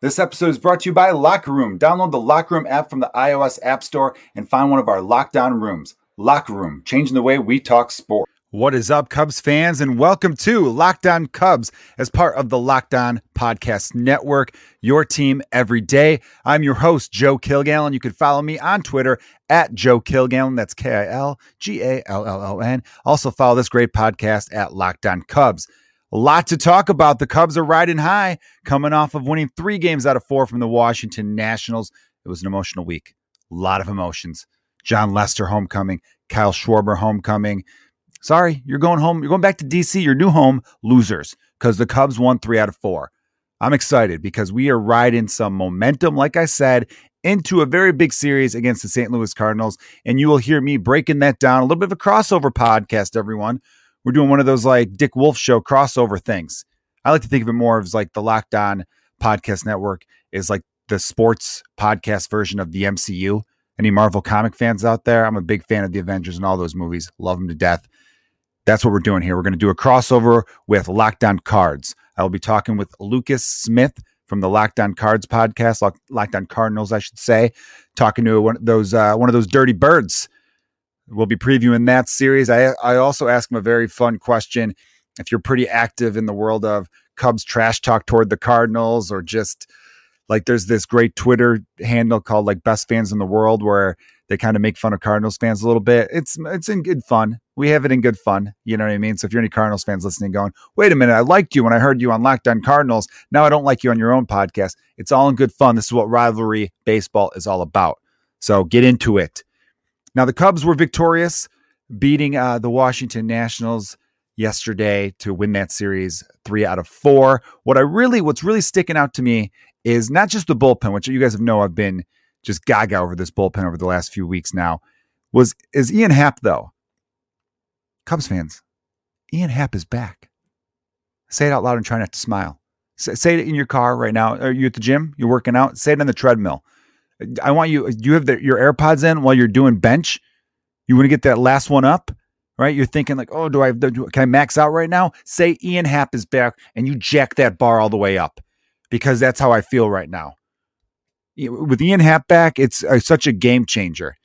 This episode is brought to you by Locker Room. Download the Locker Room app from the iOS App Store and find one of our lockdown rooms. Locker Room, changing the way we talk sport. What is up, Cubs fans, and welcome to Locked On Cubs as part of the Locked On Podcast Network, your team every day. I'm your host, Joe Kilgallon. You can follow me on Twitter at Joe Kilgallon. That's K I L G A L L O N. Also, follow this great podcast at Locked On Cubs. A lot to talk about. The Cubs are riding high, coming off of winning three games out of four from the Washington Nationals. It was an emotional week. A lot of emotions. Jon Lester homecoming, Kyle Schwarber homecoming. Sorry, you're going home. You're going back to DC, your new home, losers, because the Cubs won three out of four. I'm excited because we are riding some momentum, like I said, into a very big series against the St. Louis Cardinals. And you will hear me breaking that down. A little bit of a crossover podcast, everyone we're doing one of those like Dick Wolf show crossover things. I like to think of it more as like the Locked On Podcast Network is like the sports podcast version of the MCU. Any Marvel comic fans out there? I'm a big fan of the Avengers and all those movies. Love them to death. That's what we're doing here. We're going to do a crossover with Locked On Cards. I will be talking with Lucas Smith from the Locked On Cards podcast, Locked On Cardinals, I should say, talking to one of those uh, one of those dirty birds We'll be previewing that series. I I also ask him a very fun question. If you're pretty active in the world of Cubs trash talk toward the Cardinals, or just like there's this great Twitter handle called like Best Fans in the World, where they kind of make fun of Cardinals fans a little bit. It's it's in good fun. We have it in good fun. You know what I mean? So if you're any Cardinals fans listening, going, wait a minute, I liked you when I heard you on Locked On Cardinals. Now I don't like you on your own podcast. It's all in good fun. This is what rivalry baseball is all about. So get into it. Now, the Cubs were victorious, beating uh, the Washington Nationals yesterday to win that series three out of four. What I really, what's really sticking out to me is not just the bullpen, which you guys have know I've been just gaga over this bullpen over the last few weeks now. Was is Ian Happ though? Cubs fans, Ian Happ is back. Say it out loud and try not to smile. Say it in your car right now. Are you at the gym? You're working out. Say it on the treadmill. I want you. You have the, your AirPods in while you're doing bench. You want to get that last one up, right? You're thinking like, oh, do I have, can I max out right now? Say Ian Happ is back, and you jack that bar all the way up, because that's how I feel right now. With Ian Happ back, it's a, such a game changer.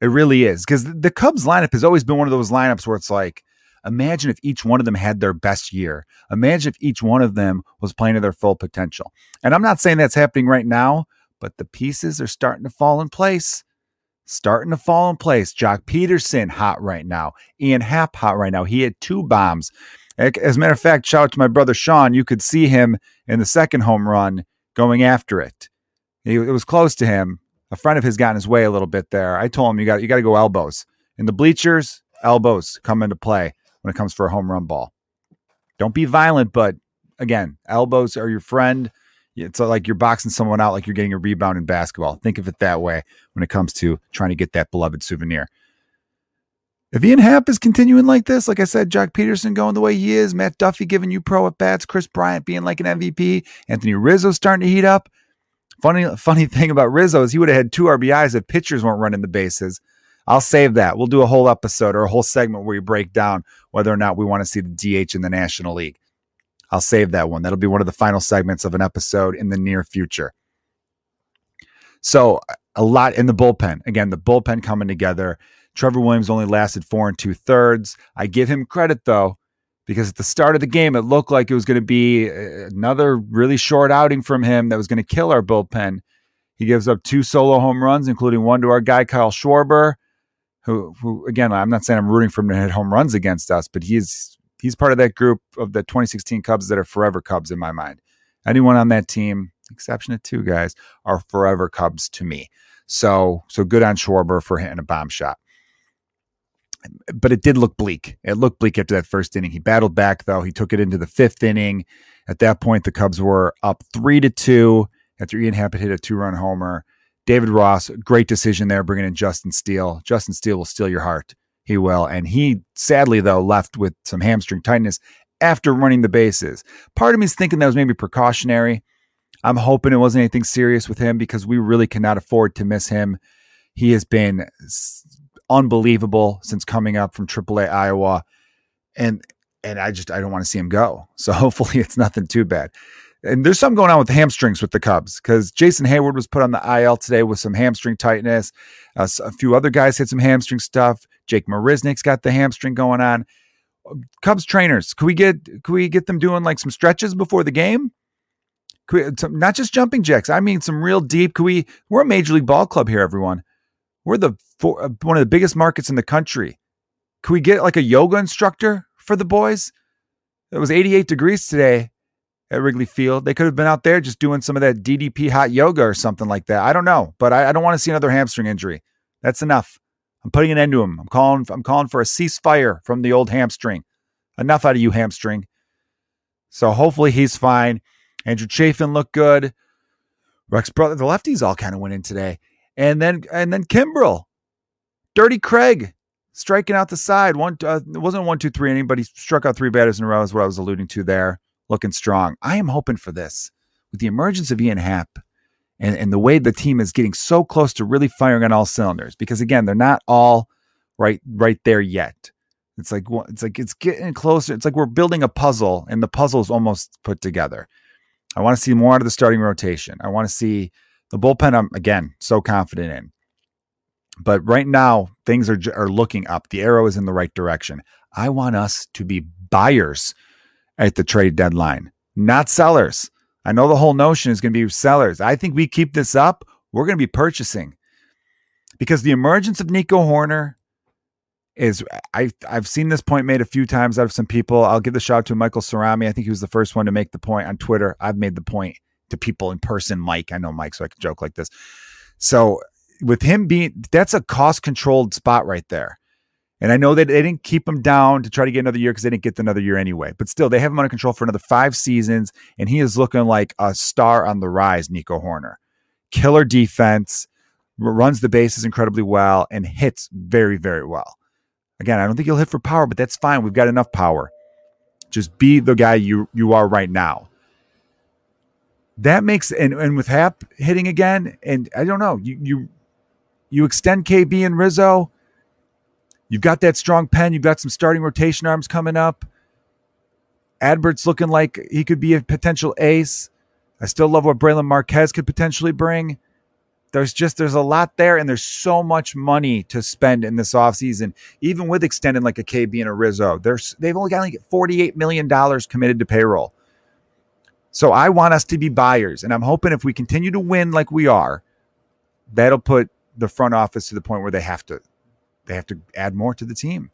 It really is because the Cubs lineup has always been one of those lineups where it's like, imagine if each one of them had their best year. Imagine if each one of them was playing to their full potential. And I'm not saying that's happening right now, but the pieces are starting to fall in place. Starting to fall in place. Joc Pederson hot right now. Ian Happ hot right now. He had two bombs. As a matter of fact, shout out to my brother Sean. You could see him in the second home run going after it. It was close to him. A friend of his got in his way a little bit there. I told him you got you got to go elbows in the bleachers. Elbows come into play when it comes for a home run ball. Don't be violent, but again, elbows are your friend it's like you're boxing someone out like you're getting a rebound in basketball. Think of it that way when it comes to trying to get that beloved souvenir. If Ian Happ is continuing like this, like I said, Joc Pederson going the way he is, Matt Duffy giving you pro at bats, Kris Bryant being like an MVP, Anthony Rizzo starting to heat up. Funny, funny thing about Rizzo is he would have had two RBIs if pitchers weren't running the bases. I'll save that. We'll do a whole episode or a whole segment where we break down whether or not we want to see the DH in the National League. I'll save that one. That'll be one of the final segments of an episode in the near future. So, a lot in the bullpen. Again, the bullpen coming together. Trevor Williams only lasted four and two thirds. I give him credit though, because at the start of the game, it looked like it was going to be uh, another really short outing from him that was going to kill our bullpen. He gives up two solo home runs, including one to our guy Kyle Schwarber, who, who again, I'm not saying I'm rooting for him to hit home runs against us, but he's he's part of that group of the 2016 Cubs that are forever Cubs in my mind. Anyone on that team, exception of two guys, are forever Cubs to me. So so good on Schwarber for hitting a bomb shot. But it did look bleak. It looked bleak after that first inning. He battled back though. He took it into the fifth inning. At that point, the Cubs were up three to two after Ian Happ hit a two-run homer. David Ross, great decision there, bringing in Justin Steele. Justin Steele will steal your heart. He will. And he sadly, though, left with some hamstring tightness after running the bases. Part of me is thinking that was maybe precautionary. I'm hoping it wasn't anything serious with him because we really cannot afford to miss him. He has been unbelievable since coming up from AAA Iowa. And and I just I don't want to see him go. So hopefully it's nothing too bad. And there's something going on with the hamstrings with the Cubs because Jason Heyward was put on the IL today with some hamstring tightness. Uh, a few other guys had some hamstring stuff. Jake Marisnick's got the hamstring going on. Cubs trainers, could we get could we get them doing like some stretches before the game? We, some, not just jumping jacks. I mean, some real deep. Could we? We're a major league ball club here, everyone. We're the for, uh, one of the biggest markets in the country. Could we get like a yoga instructor for the boys? It was 88 degrees today at Wrigley Field. They could have been out there just doing some of that DDP hot yoga or something like that. I don't know, but I, I don't want to see another hamstring injury. That's enough. I'm putting an end to him. I'm calling. I'm calling for a ceasefire from the old hamstring. Enough out of you, hamstring. So hopefully he's fine. Andrew Chafin looked good. Rex brother, the lefties all kind of went in today, and then and then Kimbrel, Dirty Craig striking out the side. One uh, it wasn't one two three inning, but he struck out three batters in a row. Is what I was alluding to there. Looking strong. I am hoping for this. With the emergence of Ian Happ and, and the way the team is getting so close to really firing on all cylinders because again they're not all right right there yet. It's like it's like it's getting closer. It's like we're building a puzzle and the puzzle is almost put together. I want to see more out of the starting rotation. I want to see the bullpen i'm again so confident in. But right now things are are looking up. The arrow is in the right direction. I want us to be buyers at the trade deadline not sellers I know the whole notion is going to be sellers. I think we keep this up, we're going to be purchasing because the emergence of Nico Hoerner is I I've seen this point made a few times out of some people. I'll give the shout out to Michael Cerami. I think he was the first one to make the point on Twitter. I've made the point to people in person. Mike, I know Mike, so I can joke like this. So with him being that's a cost controlled spot right there. And I know that they didn't keep him down to try to get another year because they didn't get another year anyway. But still, they have him under control for another five seasons, and he is looking like a star on the rise, Nico Hoerner. Killer defense, runs the bases incredibly well, and hits very, very well. Again, I don't think he'll hit for power, but that's fine. We've got enough power. Just be the guy you you are right now. That makes and, and with Happ hitting again, and I don't know, you you you extend KB and Rizzo You've got that strong pen. You've got some starting rotation arms coming up. Adbert's looking like he could be a potential ace. I still love what Brailyn Marquez could potentially bring. There's just there's a lot there, and there's so much money to spend in this offseason, even with extending like a KB and a Rizzo. There's they've only got like $48 million committed to payroll. So I want us to be buyers, and I'm hoping if we continue to win like we are, that'll put the front office to the point where they have to they have to add more to the team.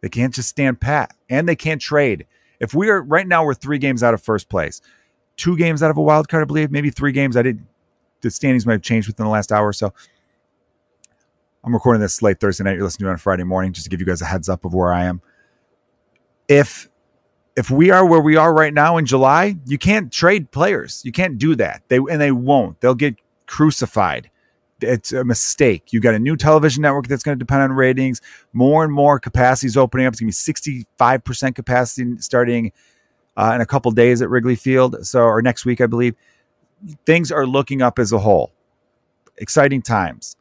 They can't just stand pat and they can't trade. If we are right now, we're three games out of first place, two games out of a wild card, I believe, maybe three games. I did the standings might have changed within the last hour or so. I'm recording this late Thursday night. You're listening to it on Friday morning, just to give you guys a heads up of where I am. If if we are where we are right now in July, you can't trade players. You can't do that. They and they won't. They'll get crucified it's a mistake. You got a new television network that's going to depend on ratings. More and more capacity is opening up. It's going to be 65% capacity starting uh, in a couple days at Wrigley Field. So, or next week, I believe. Things are looking up as a whole. Exciting times.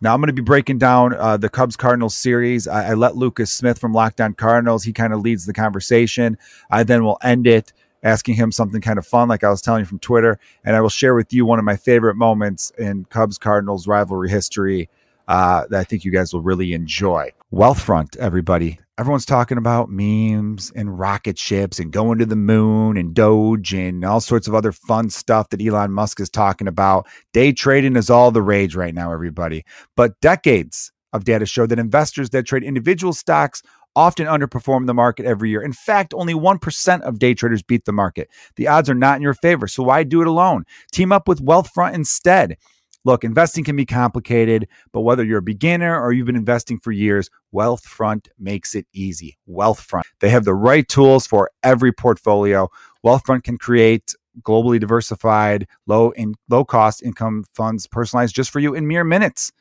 Now I'm going to be breaking down uh, the Cubs Cardinals series. I, I, let Lucas Smith from Locked On Cardinals. He kind of leads the conversation. I then will end it asking him something kind of fun, like I was telling you from Twitter. And I will share with you one of my favorite moments in Cubs Cardinals rivalry history uh, that I think you guys will really enjoy. Wealthfront, everybody. Everyone's talking about memes and rocket ships and going to the moon and Doge and all sorts of other fun stuff that Elon Musk is talking about. Day trading is all the rage right now, everybody. But decades of data show that investors that trade individual stocks often underperform the market every year. In fact, only 1% of day traders beat the market. The odds are not in your favor. So why do it alone? Team up with Wealthfront instead. Look, investing can be complicated, but whether you're a beginner or you've been investing for years, Wealthfront makes it easy. Wealthfront. They have the right tools for every portfolio. Wealthfront can create globally diversified, low in low cost income funds personalized just for you in mere minutes.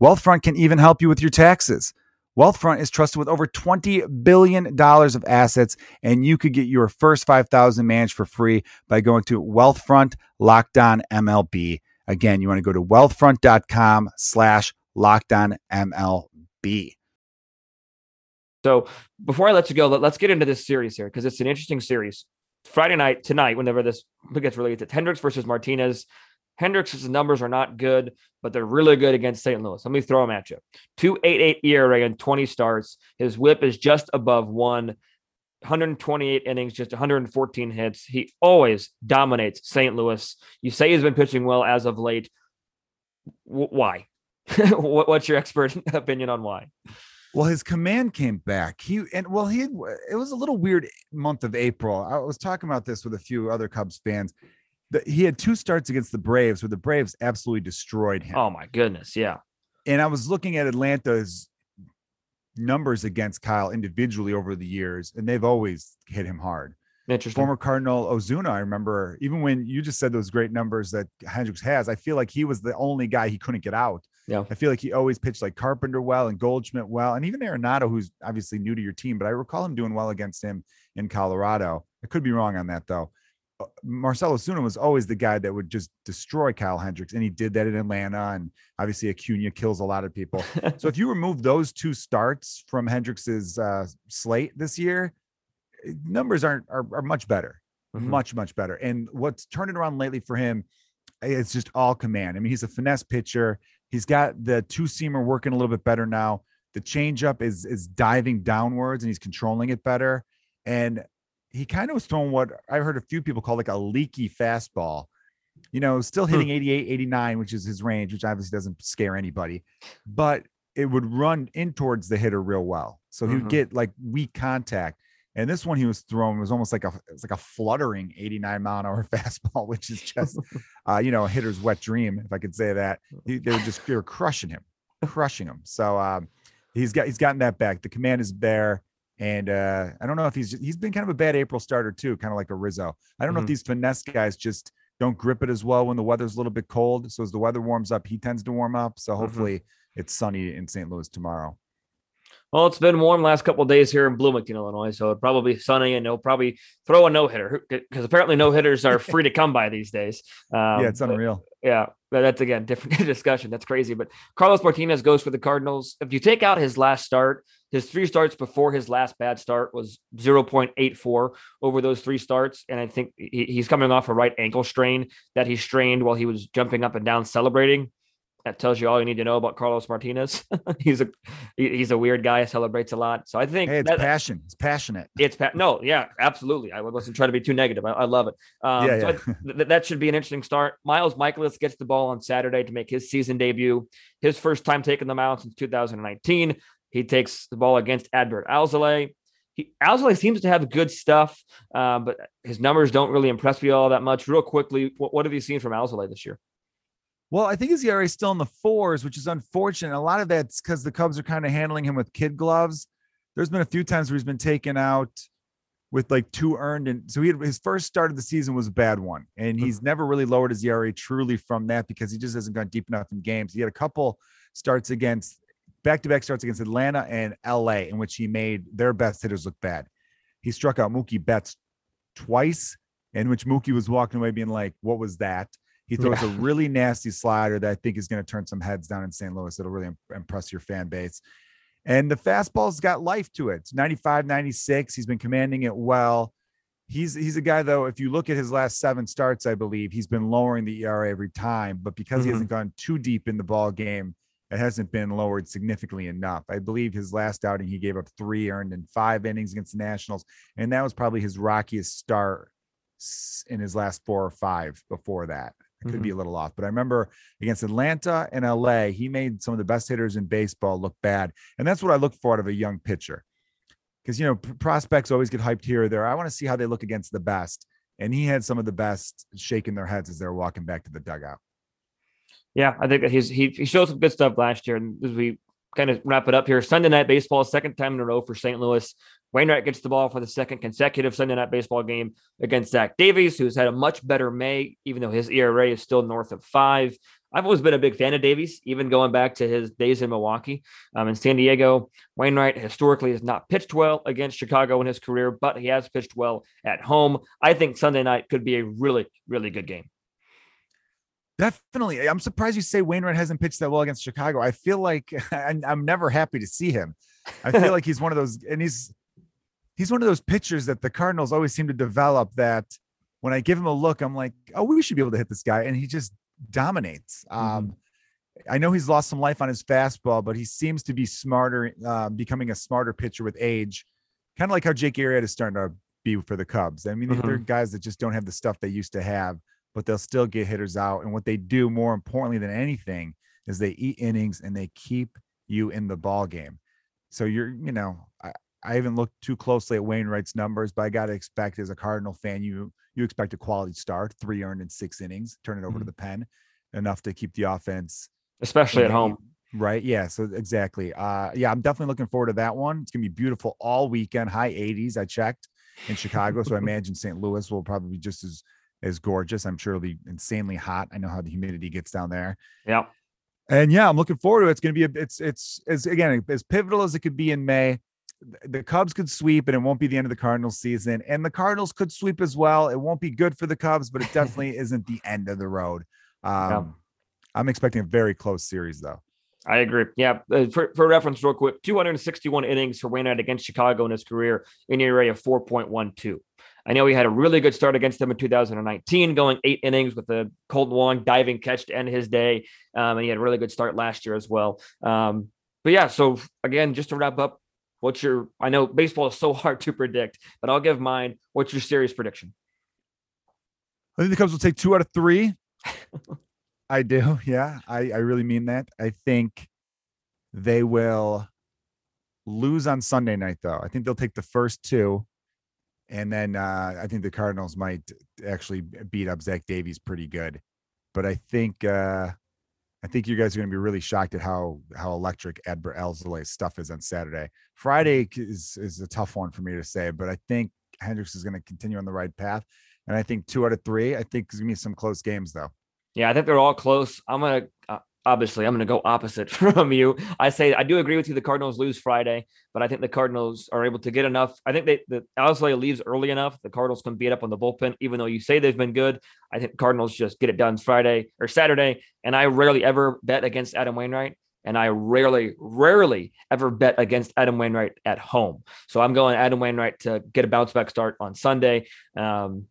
Wealthfront can even help you with your taxes. Wealthfront is trusted with over $20 billion of assets, and you could get your first 5000 managed for free by going to Wealthfront Lockdown MLB. Again, you want to go to wealthfront.com slash lockdown MLB. So before I let you go, let, us get into this series here because it's an interesting series. Friday night tonight, whenever this gets released, it's Hendricks versus Martinez. Hendricks' numbers are not good, but they're really good against St. Louis. Let me throw them at you. 288 ERA and 20 starts. His whip is just above one. 128 innings, just 114 hits. He always dominates St. Louis. You say he's been pitching well as of late. W- why? What's your expert opinion on why? Well, his command came back. He and well, he had, it was a little weird month of April. I was talking about this with a few other Cubs fans. That he had two starts against the Braves, where the Braves absolutely destroyed him. Oh my goodness, yeah. And I was looking at Atlanta's numbers against Kyle individually over the years, and they've always hit him hard. Interesting. Former Cardinal Ozuna, I remember, even when you just said those great numbers that Hendricks has, I feel like he was the only guy he couldn't get out. Yeah. I feel like he always pitched like Carpenter well and Goldschmidt well, and even Arenado, who's obviously new to your team, but I recall him doing well against him in Colorado. I could be wrong on that though. Uh, Marcell Ozuna was always the guy that would just destroy Kyle Hendricks, and he did that in Atlanta. And obviously, Acuna kills a lot of people. so if you remove those two starts from Hendricks's uh, slate this year, eh, numbers aren't are, are much better, mm-hmm. much much better. And what's turning around lately for him, it's just all command. I mean, he's a finesse pitcher. He's got the two seamer working a little bit better now. The changeup is is diving downwards and he's controlling it better. And he kind of was throwing what I heard a few people call like a leaky fastball. You know, still hmm. hitting 88, 89, which is his range, which obviously doesn't scare anybody, but it would run in towards the hitter real well. So he would mm-hmm. get like weak contact. And this one he was throwing was almost like a it's like a fluttering 89 mile an hour fastball, which is just uh, you know a hitter's wet dream, if I could say that. He, they were just they were crushing him, crushing him. So um, he's got he's gotten that back. The command is there. And uh, I don't know if he's he's been kind of a bad April starter too, kind of like a Rizzo. I don't mm-hmm. know if mm-hmm. these finesse guys just don't grip it as well when the weather's a little bit cold. So as the weather warms up, he tends to warm up. So mm-hmm. hopefully mm-hmm. it's sunny in St. Louis tomorrow. Well, it's been warm last couple days here in Bloomington, Illinois, so it'll probably be sunny, and they'll probably throw a no hitter because apparently no hitters are free to come by these days. Um, yeah, it's unreal. But, yeah, but that's again different discussion. That's crazy. But Carlos Martinez goes for the Cardinals. If you take out his last start, his three starts before his last bad start was 0.84 over those three starts, and I think he's coming off a right ankle strain that he strained while he was jumping up and down celebrating. That tells you all you need to know about Carlos Martinez. he's a he's a weird guy. Celebrates a lot. So I think hey, it's that, passion. It's passionate. It's pa- no, yeah, absolutely. I wasn't trying to be too negative. I, I love it. Um, yeah, yeah. So th- that should be an interesting start. Miles Mikolas gets the ball on Saturday to make his season debut. His first time taking the mound since 2019. He takes the ball against Adbert Alzolay. He, Alzolay seems to have good stuff, uh, but his numbers don't really impress me all that much. Real quickly, what, what have you seen from Alzolay this year? Well, I think his ERA is still in the fours, which is unfortunate. A lot of that's because the Cubs are kind of handling him with kid gloves. There's been a few times where he's been taken out with like two earned, and so he had, his first start of the season was a bad one, and he's mm-hmm. never really lowered his ERA truly from that because he just hasn't gone deep enough in games. He had a couple starts against back-to-back starts against Atlanta and LA, in which he made their best hitters look bad. He struck out Mookie Betts twice, in which Mookie was walking away being like, "What was that?" He throws yeah. a really nasty slider that I think is going to turn some heads down in St. Louis. It'll really impress your fan base. And the fastball's got life to it. It's 95, 96. He's been commanding it well. He's he's a guy though. If you look at his last seven starts, I believe he's been lowering the ERA every time. But because mm-hmm. he hasn't gone too deep in the ball game, it hasn't been lowered significantly enough. I believe his last outing he gave up three earned in five innings against the Nationals, and that was probably his rockiest start in his last four or five before that. I could mm-hmm. be a little off, but I remember against Atlanta and LA, he made some of the best hitters in baseball look bad. And that's what I look for out of a young pitcher. Because, you know, prospects always get hyped here or there. I want to see how they look against the best. And he had some of the best shaking their heads as they were walking back to the dugout. Yeah, I think he's he, he showed some good stuff last year. And as we kind of wrap it up here, Sunday night baseball, second time in a row for St. Louis. Wainwright gets the ball for the second consecutive Sunday night baseball game against Zach Davies, who's had a much better May, even though his ERA is still north of five. I've always been a big fan of Davies, even going back to his days in Milwaukee. Um, in San Diego, Wainwright historically has not pitched well against Chicago in his career, but he has pitched well at home. I think Sunday night could be a really, really good game. Definitely. I'm surprised you say Wainwright hasn't pitched that well against Chicago. I feel like I'm never happy to see him. I feel like he's one of those, and he's he's one of those pitchers that the Cardinals always seem to develop that when I give him a look, I'm like, oh, we should be able to hit this guy. And he just dominates. Mm-hmm. Um, I know he's lost some life on his fastball, but he seems to be smarter, uh, becoming a smarter pitcher with age, kind of like how Jake Arrieta is starting to be for the Cubs. I mean, mm-hmm. they're guys that just don't have the stuff they used to have, but they'll still get hitters out. And what they do more importantly than anything is they eat innings and they keep you in the ball game. So you're, you know, I, I haven't looked too closely at Wainwright's numbers, but I got to expect as a Cardinal fan, you you expect a quality start, three earned in six innings, turn it over mm-hmm. to the pen, enough to keep the offense, especially at home. Right. Yeah. So exactly. Uh, yeah, I'm definitely looking forward to that one. It's gonna be beautiful all weekend, high 80s. I checked in Chicago, so I imagine St. Louis will probably be just as as gorgeous. I'm sure it'll be insanely hot. I know how the humidity gets down there. Yeah. And yeah, I'm looking forward to it. It's going to be a, it's it's as again as pivotal as it could be in May the Cubs could sweep and it won't be the end of the Cardinals season. And the Cardinals could sweep as well. It won't be good for the Cubs, but it definitely isn't the end of the road. Um, yeah. I'm expecting a very close series though. I agree. Yeah. Uh, for, for reference, real quick 261 innings for Wainwright against Chicago in his career in ERA of 4.12. I know he had a really good start against them in 2019, going eight innings with a Kolten Wong diving catch to end his day. Um, and he had a really good start last year as well. Um, but yeah, so again, just to wrap up, What's your? I know baseball is so hard to predict, but I'll give mine. What's your series prediction? I think the Cubs will take two out of three. I do. Yeah, I, I really mean that. I think they will lose on Sunday night, though. I think they'll take the first two, and then uh, I think the Cardinals might actually beat up Zach Davies pretty good. But I think uh, I think you guys are going to be really shocked at how how electric Adbert Alzolay's stuff is on Saturday. Friday is is a tough one for me to say, but I think Hendricks is going to continue on the right path, and I think two out of three. I think there's going to be some close games though. Yeah, I think they're all close. I'm gonna uh, obviously I'm going to go opposite from you. I say I do agree with you. The Cardinals lose Friday, but I think the Cardinals are able to get enough. I think they the Alzolay leaves early enough. The Cardinals can beat up on the bullpen, even though you say they've been good. I think Cardinals just get it done Friday or Saturday. And I rarely ever bet against Adam Wainwright. And I rarely, rarely ever bet against Adam Wainwright at home. So I'm going Adam Wainwright to get a bounce back start on Sunday. Um,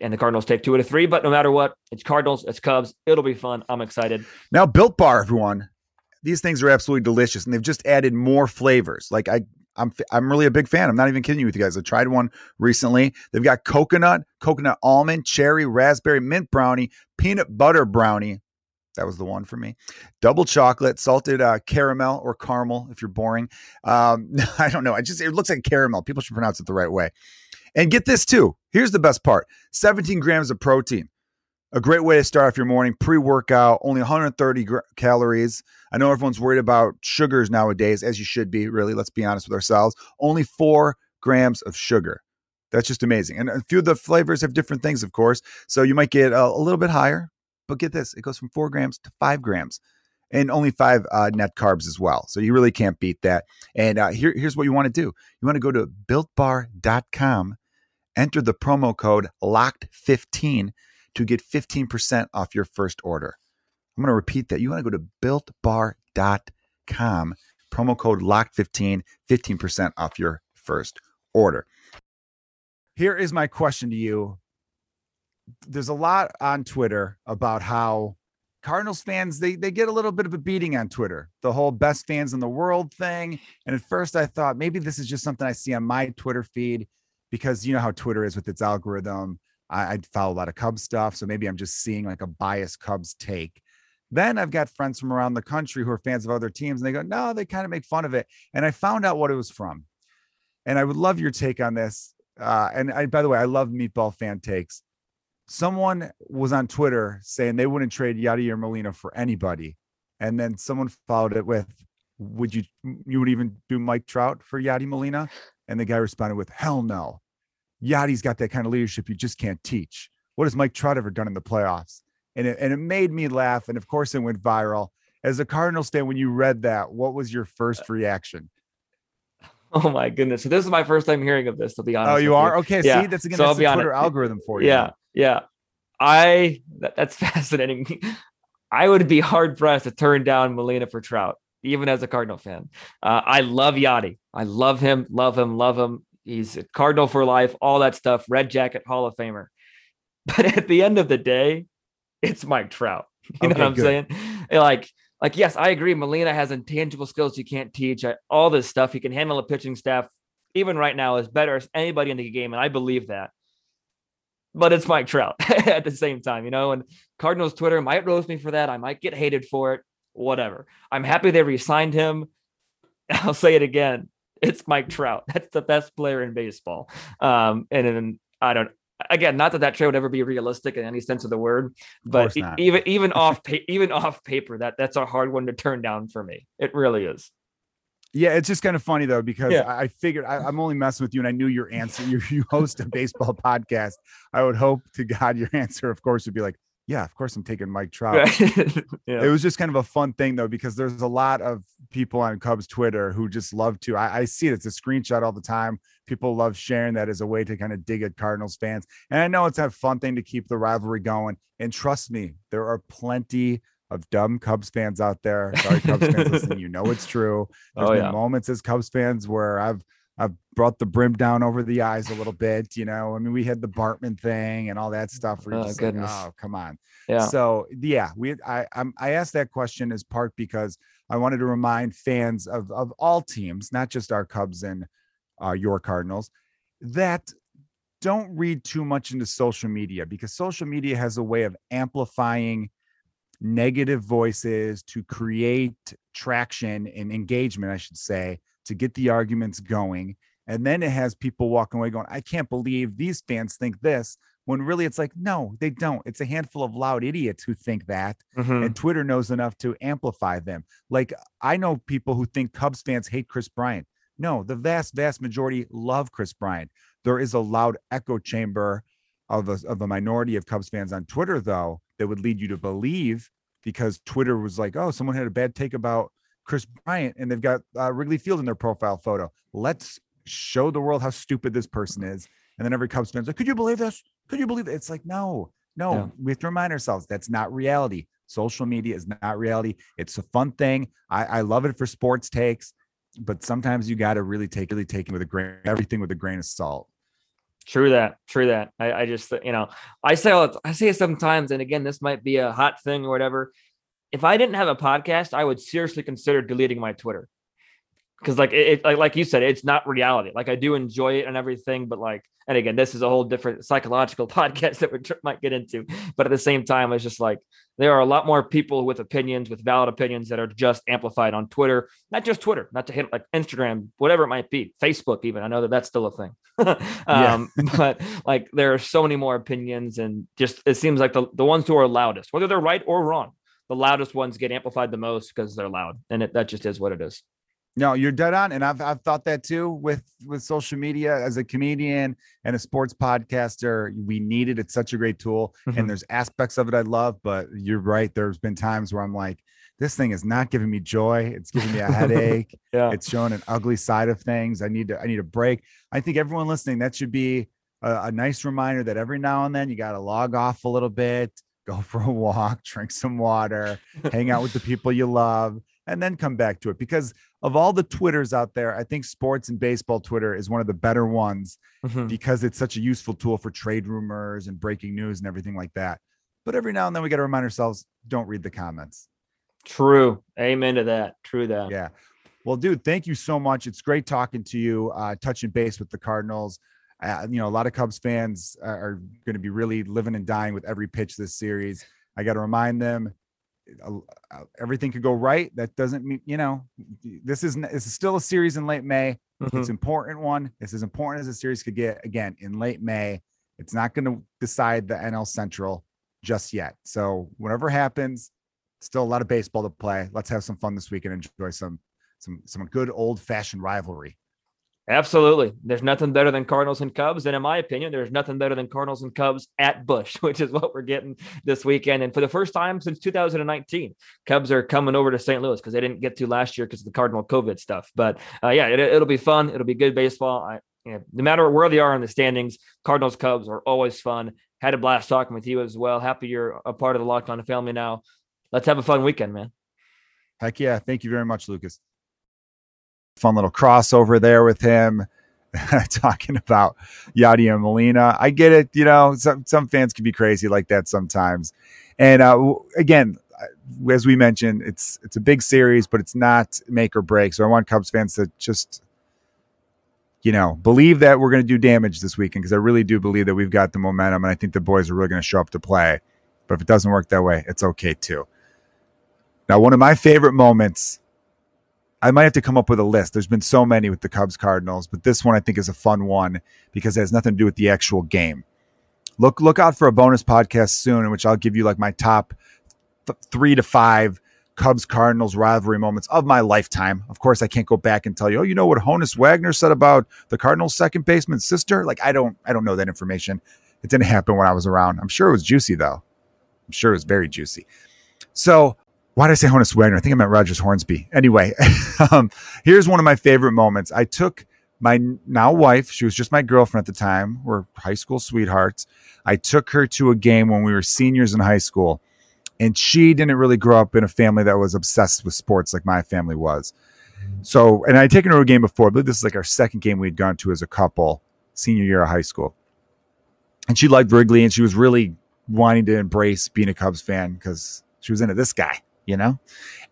and the Cardinals take two out of three. But no matter what, it's Cardinals, it's Cubs. It'll be fun. I'm excited. Now, Built Bar, everyone. These things are absolutely delicious, and they've just added more flavors. Like I, I'm, I'm really a big fan. I'm not even kidding you with you guys. I tried one recently. They've got coconut, coconut almond, cherry, raspberry, mint brownie, peanut butter brownie. That was the one for me. Double chocolate, salted uh, caramel or caramel if you're boring. Um, I don't know. I just it looks like caramel. People should pronounce it the right way. And get this too. Here's the best part 17 grams of protein. A great way to start off your morning pre workout, only 130 gr- calories. I know everyone's worried about sugars nowadays, as you should be, really. Let's be honest with ourselves. Only four grams of sugar. That's just amazing. And a few of the flavors have different things, of course. So you might get a, a little bit higher, but get this it goes from four grams to five grams and only five uh, net carbs as well. So you really can't beat that. And uh, here, here's what you want to do you want to go to builtbar.com Enter the promo code LOCKED15 to get 15% off your first order. I'm going to repeat that. You want to go to builtbar.com, promo code LOCKED15, 15% off your first order. Here is my question to you. There's a lot on Twitter about how Cardinals fans they they get a little bit of a beating on Twitter. The whole best fans in the world thing. And at first I thought maybe this is just something I see on my Twitter feed because you know how Twitter is with its algorithm. I, I follow a lot of Cubs stuff, so maybe I'm just seeing like a biased Cubs take. Then I've got friends from around the country who are fans of other teams, and they go, "No, they kind of make fun of it." And I found out what it was from, and I would love your take on this. Uh, and I, by the way, I love meatball fan takes. Someone was on Twitter saying they wouldn't trade Yadier Molina for anybody, and then someone followed it with, "Would you? You would even do Mike Trout for Yadi Molina?" And the guy responded with, hell no. Yadi's got that kind of leadership you just can't teach. What has Mike Trout ever done in the playoffs? And it, and it made me laugh. And of course, it went viral. As a Cardinals fan, when you read that, what was your first reaction? Oh my goodness! So this is my first time hearing of this. To be honest. Oh, you are okay. Yeah. See, that's again so that's the Twitter honest. algorithm for you. Yeah, yeah. I that, that's fascinating. I would be hard pressed to turn down Molina for Trout even as a Cardinal fan. Uh, I love Yadi. I love him, love him, love him. He's a Cardinal for life, all that stuff, red jacket, Hall of Famer. But at the end of the day, it's Mike Trout. You okay, know what I'm good. saying? Like, like, yes, I agree. Molina has intangible skills you can't teach. Uh, all this stuff. He can handle a pitching staff, even right now, is better as anybody in the game. And I believe that. But it's Mike Trout at the same time, you know, and Cardinals Twitter might roast me for that. I might get hated for it. Whatever. I'm happy they re-signed him. I'll say it again. It's Mike Trout. That's the best player in baseball. Um, and then I don't again, not that that trade would ever be realistic in any sense of the word, but even even off pa- even off paper, that that's a hard one to turn down for me. It really is. Yeah, it's just kind of funny though because yeah. I figured I, am only messing with you, and I knew your answer. You you host a baseball podcast. I would hope to God your answer, of course, would be like, yeah, of course I'm taking Mike Trout. yeah. It was just kind of a fun thing though, because there's a lot of people on Cubs Twitter who just love to. I, I, see it. It's a screenshot all the time. People love sharing that as a way to kind of dig at Cardinals fans. And I know it's a fun thing to keep the rivalry going. And trust me, there are plenty of dumb Cubs fans out there. Sorry, Cubs fans listening. You know it's true. Oh, there's oh, been yeah. moments as Cubs fans where I've I've brought the brim down over the eyes a little bit. You know, I mean, we had the Bartman thing and all that stuff. We're oh, just goodness. like, oh, come on. Yeah. So yeah, we I I'm, I asked that question as part because I wanted to remind fans of of all teams, not just our Cubs and uh, your Cardinals, that don't read too much into social media because social media has a way of amplifying negative voices to create traction and engagement, I should say, to get the arguments going. And then it has people walking away going, I can't believe these fans think this. When really it's like, no, they don't. It's a handful of loud idiots who think that. Mm-hmm. And Twitter knows enough to amplify them. Like I know people who think Cubs fans hate Kris Bryant. No, the vast, vast majority love Kris Bryant. There is a loud echo chamber of a, of a minority of Cubs fans on Twitter, though, that would lead you to believe because Twitter was like, oh, someone had a bad take about Kris Bryant and they've got uh, Wrigley Field in their profile photo. Let's show the world how stupid this person is. And then every Cubs fan's like, could you believe this? Could you believe it? It's like, no, no, yeah. we have to remind ourselves that's not reality. Social media is not reality. It's a fun thing. I, I love it for sports takes, but sometimes you got to really take really take it with a grain, everything with a grain of salt. True that. True that. I, I just, you know, I say I say it sometimes, and again, this might be a hot thing or whatever if I didn't have a podcast, I would seriously consider deleting my Twitter. Because like it, like like you said, it's not reality. Like I do enjoy it and everything, but like, and again, this is a whole different psychological podcast that we might get into. But at the same time, it's just like there are a lot more people with opinions, with valid opinions that are just amplified on Twitter. Not just Twitter, not to hit like Instagram, whatever it might be, Facebook even. I know that that's still a thing. um, but like there are so many more opinions, and just it seems like the the ones who are loudest, whether they're right or wrong, the loudest ones get amplified the most because they're loud, and it, that just is what it is. No, you're dead on, and I've I've thought that too with with social media as a comedian and a sports podcaster. We need it; it's such a great tool, mm-hmm. and there's aspects of it I love. But you're right. There's been times where I'm like, this thing is not giving me joy. It's giving me a headache. yeah. It's showing an ugly side of things. I need to I need a break. I think everyone listening that should be a, a nice reminder that every now and then you got to log off a little bit go for a walk, drink some water, hang out with the people you love, and then come back to it. Because of all the Twitters out there, I think sports and baseball Twitter is one of the better ones mm-hmm. because it's such a useful tool for trade rumors and breaking news and everything like that. But every now and then we got to remind ourselves don't read the comments. True. Amen to that. True that. Yeah. Well, dude, thank you so much. It's great talking to you, uh, touching base with the Cardinals. Uh, you know, a lot of Cubs fans are going to be really living and dying with every pitch this series. I got to remind them uh, uh, everything could go right. That doesn't mean, you know, this is this is still a series in late May. Mm-hmm. It's important one. It's as important as a series could get. Again, in late May, it's not going to decide the NL Central just yet. So whatever happens, still a lot of baseball to play. Let's have some fun this week and enjoy some some some good old fashioned rivalry. Absolutely. There's nothing better than Cardinals and Cubs. And in my opinion, there's nothing better than Cardinals and Cubs at Busch, which is what we're getting this weekend. And for the first time since 2019, Cubs are coming over to St. Louis because they didn't get to last year because of the Cardinal COVID stuff. But uh, yeah, it, will be fun. It'll be good baseball. I, you know, no matter where they are in the standings, Cardinals Cubs are always fun. Had a blast talking with you as well. Happy you're a part of the Locked On family now. Let's have a fun weekend, man. Heck yeah. Thank you very much, Lucas fun little crossover there with him. talking about Yadier Molina. I get it. You know, some, some fans can be crazy like that sometimes. And uh, again, as we mentioned, it's it's a big series, but it's not make or break. So I want Cubs fans to just, you know, believe that we're going to do damage this weekend because I really do believe that we've got the momentum, and I think the boys are really going to show up to play. But if it doesn't work that way, it's okay too. Now, one of my favorite moments, I might have to come up with a list. There's been so many with the Cubs Cardinals, but this one I think is a fun one because it has nothing to do with the actual game. Look look out for a bonus podcast soon in which I'll give you like my top th- 3 to 5 Cubs Cardinals rivalry moments of my lifetime. Of course, I can't go back and tell you, "Oh, you know what Honus Wagner said about the Cardinals second baseman's sister?" Like I don't I don't know that information. It didn't happen when I was around. I'm sure it was juicy though. I'm sure it was very juicy. So why did I say Honus Wagner? I think I meant Rogers Hornsby. Anyway, um, here's one of my favorite moments. I took my now wife, she was just my girlfriend at the time, we're high school sweethearts. I took her to a game when we were seniors in high school, and she didn't really grow up in a family that was obsessed with sports like my family was. So, and I'd taken her to a game before, but this is like our second game we'd gone to as a couple, senior year of high school. And she liked Wrigley, and she was really wanting to embrace being a Cubs fan because she was into this guy you know?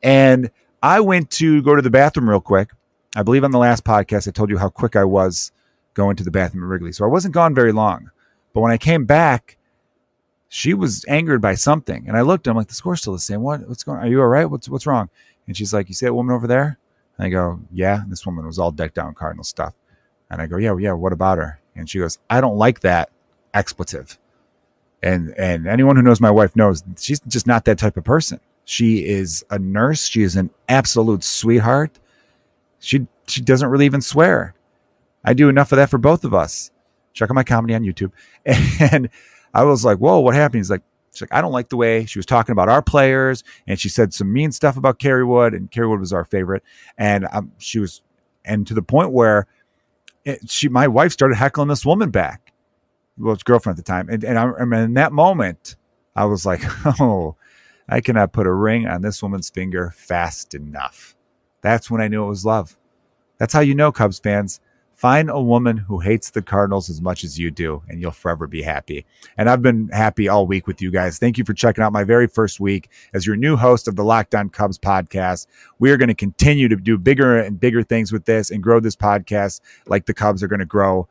And I went to go to the bathroom real quick. I believe on the last podcast, I told you how quick I was going to the bathroom at Wrigley. So I wasn't gone very long. But when I came back, she was angered by something. And I looked, I'm like, the score's still the same. What, what's going on? Are you all right? What's, what's wrong? And she's like, you see that woman over there? And I go, yeah. And this woman was all decked out in Cardinal stuff. And I go, yeah, yeah. What about her? And she goes, I don't like that expletive. And, and anyone who knows my wife knows she's just not that type of person. She is a nurse. She is an absolute sweetheart. She she doesn't really even swear. I do enough of that for both of us. Check out my comedy on YouTube. And I was like, whoa, what happened? He's like, she's like, I don't like the way she was talking about our players. And she said some mean stuff about Kerry Wood, and Kerry Wood was our favorite. And um, she was, and to the point where it, she, my wife started heckling this woman back. Well, it's girlfriend at the time. And, and I, I mean, in that moment, I was like, oh, I cannot put a ring on this woman's finger fast enough. That's when I knew it was love. That's how you know, Cubs fans. Find a woman who hates the Cardinals as much as you do, and you'll forever be happy. And I've been happy all week with you guys. Thank you for checking out my very first week as your new host of the Locked On Cubs podcast. We are going to continue to do bigger and bigger things with this and grow this podcast like the Cubs are going to grow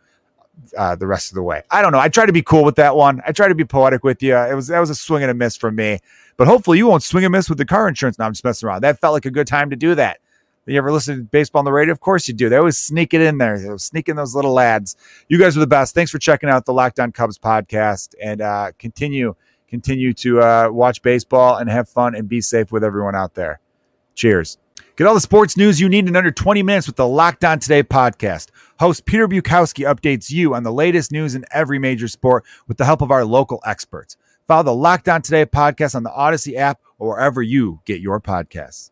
uh, the rest of the way. I don't know. I try to be cool with that one. I try to be poetic with you. It was that was a swing and a miss from me. But hopefully you won't swing and miss with the car insurance. Now I'm just messing around. That felt like a good time to do that. You ever listen to baseball on the radio? Of course you do. They always sneak it in there. They those little lads. You guys are the best. Thanks for checking out the Locked On Cubs podcast and uh, continue continue to uh, watch baseball and have fun and be safe with everyone out there. Cheers. Get all the sports news you need in under 20 minutes with the Locked On Today podcast. Host Peter Bukowski updates you on the latest news in every major sport with the help of our local experts. Follow the Locked On Today podcast on the Odyssey app or wherever you get your podcasts.